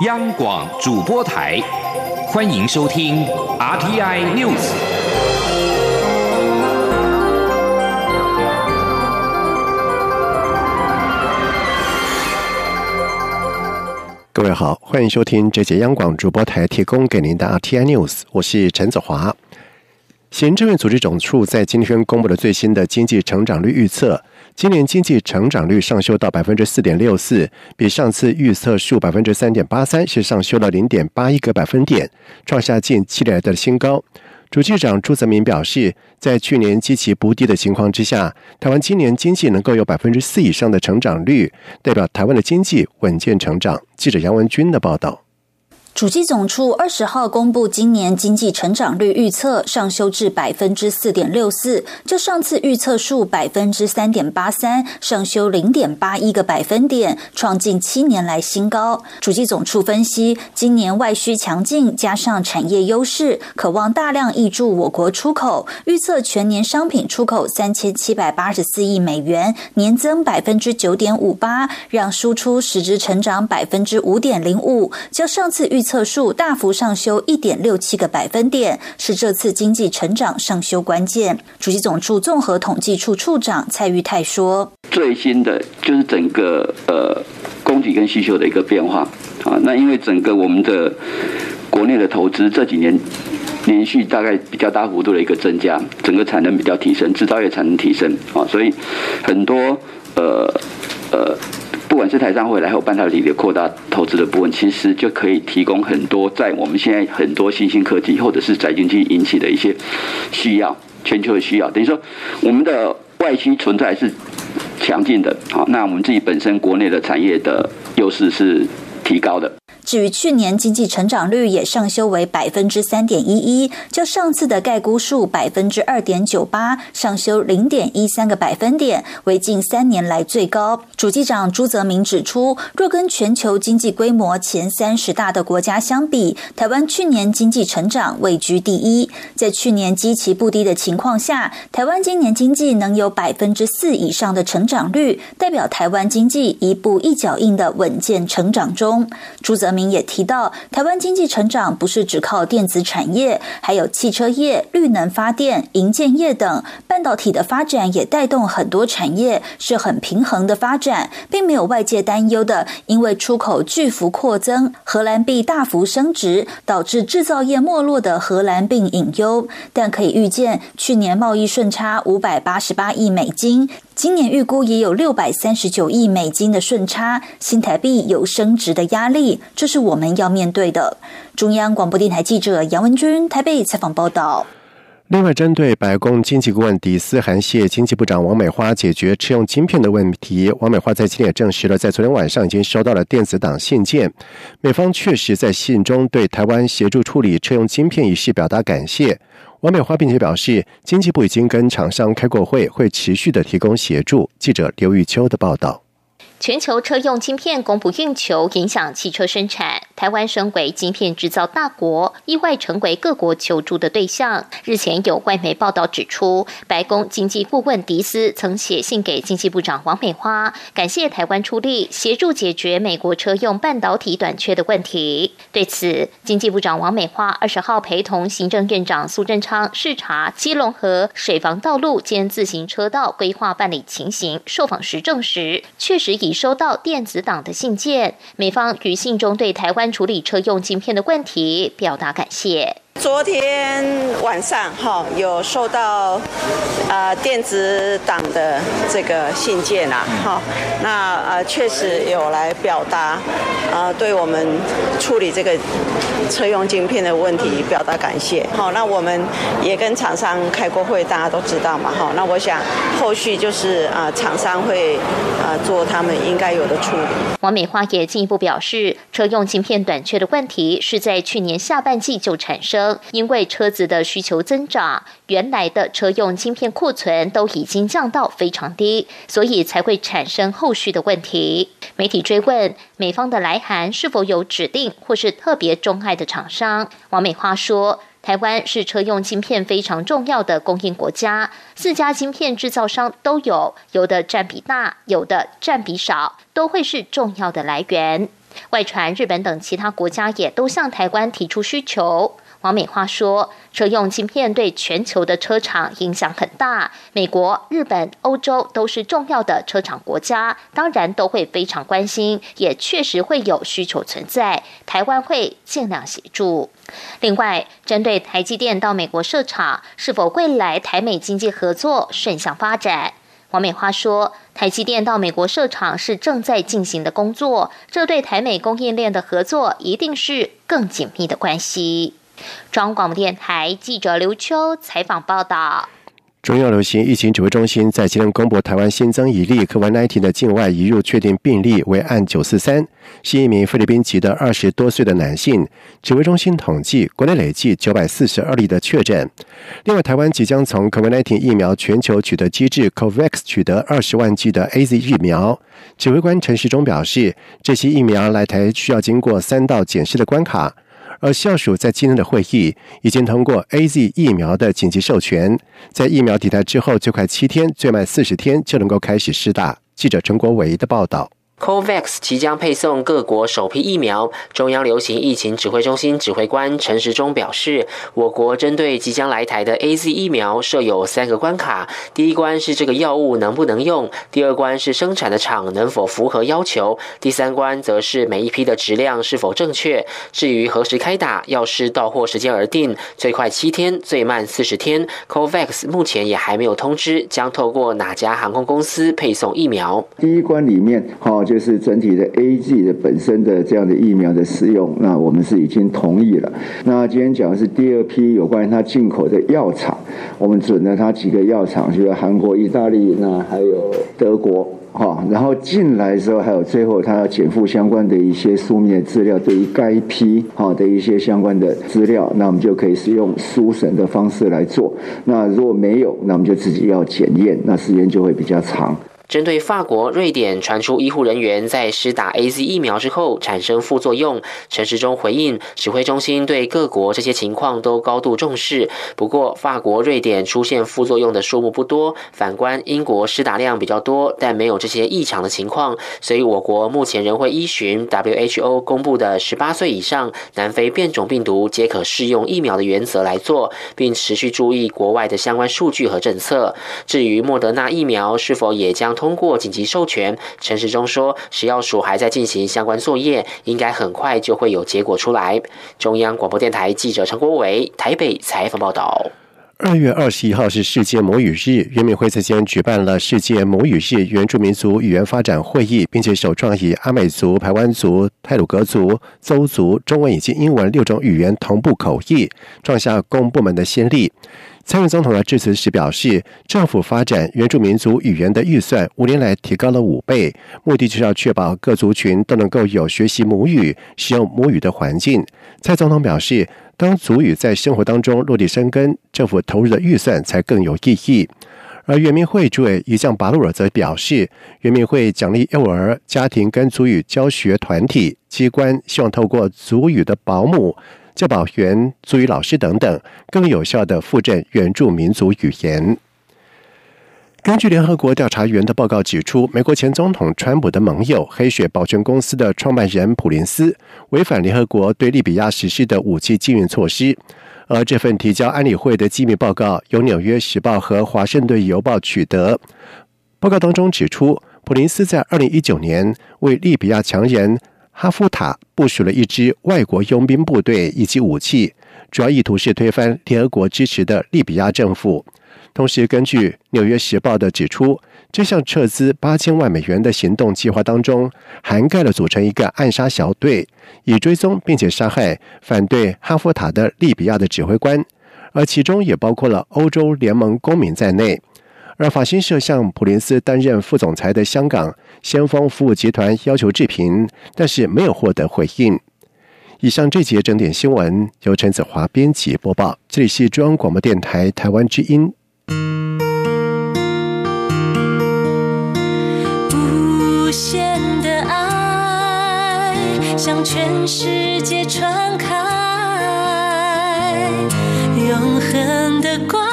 央广主播台，欢迎收听 RTI News。各位好，欢迎收听这节央广主播台提供给您的 RTI News，我是陈子华。行政院组织总处在今天公布了最新的经济成长率预测。今年经济成长率上修到百分之四点六四，比上次预测数百分之三点八三是上修了零点八一个百分点，创下近七年来的新高。主计长朱泽民表示，在去年极其不低的情况之下，台湾今年经济能够有百分之四以上的成长率，代表台湾的经济稳健成长。记者杨文军的报道。主计总处二十号公布今年经济成长率预测上修至百分之四点六四，就上次预测数百分之三点八三，上修零点八一个百分点，创近七年来新高。主计总处分析，今年外需强劲，加上产业优势，渴望大量挹注我国出口，预测全年商品出口三千七百八十四亿美元，年增百分之九点五八，让输出实质成长百分之五点零五，较上次预。测数大幅上修一点六七个百分点，是这次经济成长上修关键。主席总处综合统计处处长蔡玉泰说：“最新的就是整个呃供给跟需求的一个变化啊，那因为整个我们的国内的投资这几年连续大概比较大幅度的一个增加，整个产能比较提升，制造业产能提升啊，所以很多呃呃。”不管是台商会来，还有半导体的扩大投资的部分，其实就可以提供很多在我们现在很多新兴科技或者是宅经济引起的一些需要，全球的需要。等于说，我们的外需存在是强劲的，好，那我们自己本身国内的产业的优势是提高的。至于去年经济成长率也上修为百分之三点一一，较上次的概估数百分之二点九八上修零点一三个百分点，为近三年来最高。主计长朱泽明指出，若跟全球经济规模前三十大的国家相比，台湾去年经济成长位居第一。在去年基期不低的情况下，台湾今年经济能有百分之四以上的成长率，代表台湾经济一步一脚印的稳健成长中。朱泽。明也提到，台湾经济成长不是只靠电子产业，还有汽车业、绿能发电、营建业等，半导体的发展也带动很多产业，是很平衡的发展，并没有外界担忧的，因为出口巨幅扩增，荷兰币大幅升值，导致制造业没落的荷兰病隐忧。但可以预见，去年贸易顺差五百八十八亿美金。今年预估也有六百三十九亿美金的顺差，新台币有升值的压力，这是我们要面对的。中央广播电台记者杨文君台北采访报道。另外，针对白宫经济顾问迪斯韩谢经济部长王美花解决车用晶片的问题，王美花在今天也证实了，在昨天晚上已经收到了电子档信件，美方确实在信中对台湾协助处理车用晶片一事表达感谢。王美花并且表示，经济部已经跟厂商开过会，会持续的提供协助。记者刘玉秋的报道。全球车用晶片供不应求，影响汽车生产。台湾身为晶片制造大国，意外成为各国求助的对象。日前有外媒报道指出，白宫经济顾问迪斯曾写信给经济部长王美花，感谢台湾出力协助解决美国车用半导体短缺的问题。对此，经济部长王美花二十号陪同行政院长苏贞昌视察基隆河水防道路兼自行车道规划办理情形，受访时证实，确实已收到电子档的信件。美方于信中对台湾。处理车用镜片的问题，表达感谢。昨天晚上哈有收到呃电子档的这个信件啊，哈，那呃确实有来表达呃对我们处理这个车用晶片的问题表达感谢。好，那我们也跟厂商开过会，大家都知道嘛，哈。那我想后续就是啊厂商会啊做他们应该有的处理。王美花也进一步表示，车用晶片短缺的问题是在去年下半季就产生。因为车子的需求增长，原来的车用晶片库存都已经降到非常低，所以才会产生后续的问题。媒体追问美方的来函是否有指定或是特别钟爱的厂商，王美花说：“台湾是车用晶片非常重要的供应国家，四家晶片制造商都有，有的占比大，有的占比少，都会是重要的来源。”外传日本等其他国家也都向台湾提出需求。王美花说：“车用晶片对全球的车厂影响很大，美国、日本、欧洲都是重要的车厂国家，当然都会非常关心，也确实会有需求存在。台湾会尽量协助。另外，针对台积电到美国设厂，是否未来台美经济合作顺向发展？王美花说：台积电到美国设厂是正在进行的工作，这对台美供应链的合作一定是更紧密的关系。”中央广播电台记者刘秋采访报道。中央流行疫情指挥中心在今天公布，台湾新增一例 COVID-19 的境外移入确定病例为案九四三，是一名菲律宾籍的二十多岁的男性。指挥中心统计，国内累计九百四十二例的确诊。另外，台湾即将从 COVID-19 疫苗全球取得机制 COVAX 取得二十万剂的 AZ 疫苗。指挥官陈时中表示，这些疫苗来台需要经过三道检视的关卡。而校署在今天的会议已经通过 A Z 疫苗的紧急授权，在疫苗抵达之后最快七天，最慢四十天就能够开始施打。记者陈国维的报道。COVAX 即将配送各国首批疫苗。中央流行疫情指挥中心指挥官陈时中表示，我国针对即将来台的 A Z 疫苗设有三个关卡：第一关是这个药物能不能用；第二关是生产的厂能否符合要求；第三关则是每一批的质量是否正确。至于何时开打，要视到货时间而定，最快七天，最慢四十天。COVAX 目前也还没有通知将透过哪家航空公司配送疫苗。第一关里面，好。就就是整体的 A G 的本身的这样的疫苗的使用，那我们是已经同意了。那今天讲的是第二批有关于它进口的药厂，我们准了它几个药厂，就是韩国、意大利，那还有德国，哈。然后进来的时候，还有最后它要减负相关的一些书面资料，对于该批哈的一些相关的资料，那我们就可以使用书审的方式来做。那如果没有，那我们就自己要检验，那时间就会比较长。针对法国、瑞典传出医护人员在施打 A Z 疫苗之后产生副作用，陈时中回应，指挥中心对各国这些情况都高度重视。不过，法国、瑞典出现副作用的数目不多，反观英国施打量比较多，但没有这些异常的情况，所以我国目前仍会依循 W H O 公布的十八岁以上南非变种病毒皆可适用疫苗的原则来做，并持续注意国外的相关数据和政策。至于莫德纳疫苗是否也将通过紧急授权，陈时中说，食药署还在进行相关作业，应该很快就会有结果出来。中央广播电台记者陈国伟台北采访报道。二月二十一号是世界母语日，原民会在今天举办了世界母语日原住民族语言发展会议，并且首创以阿美族、排湾族、泰鲁格族、邹族中文以及英文六种语言同步口译，创下公部门的先例。蔡总统的致辞时表示，政府发展原住民族语言的预算五年来提高了五倍，目的就是要确保各族群都能够有学习母语、使用母语的环境。蔡总统表示，当族语在生活当中落地生根，政府投入的预算才更有意义。而原民会主委一将巴鲁尔则表示，原民会奖励幼儿、家庭跟族语教学团体机关，希望透过族语的保姆。教保员、足语老师等等，更有效的复振原住民族语言。根据联合国调查员的报告指出，美国前总统川普的盟友黑雪保全公司的创办人普林斯违反联合国对利比亚实施的武器禁运措施。而这份提交安理会的机密报告由《纽约时报》和《华盛顿邮报》取得。报告当中指出，普林斯在二零一九年为利比亚强人。哈夫塔部署了一支外国佣兵部队以及武器，主要意图是推翻联合国支持的利比亚政府。同时，根据《纽约时报》的指出，这项撤资八千万美元的行动计划当中，涵盖了组成一个暗杀小队，以追踪并且杀害反对哈夫塔的利比亚的指挥官，而其中也包括了欧洲联盟公民在内。而法新社向普林斯担任副总裁的香港先锋服务集团要求置评，但是没有获得回应。以上这节整点新闻由陈子华编辑播报，这里是中央广播电台台湾之音。无限的爱向全世界传开，永恒的光。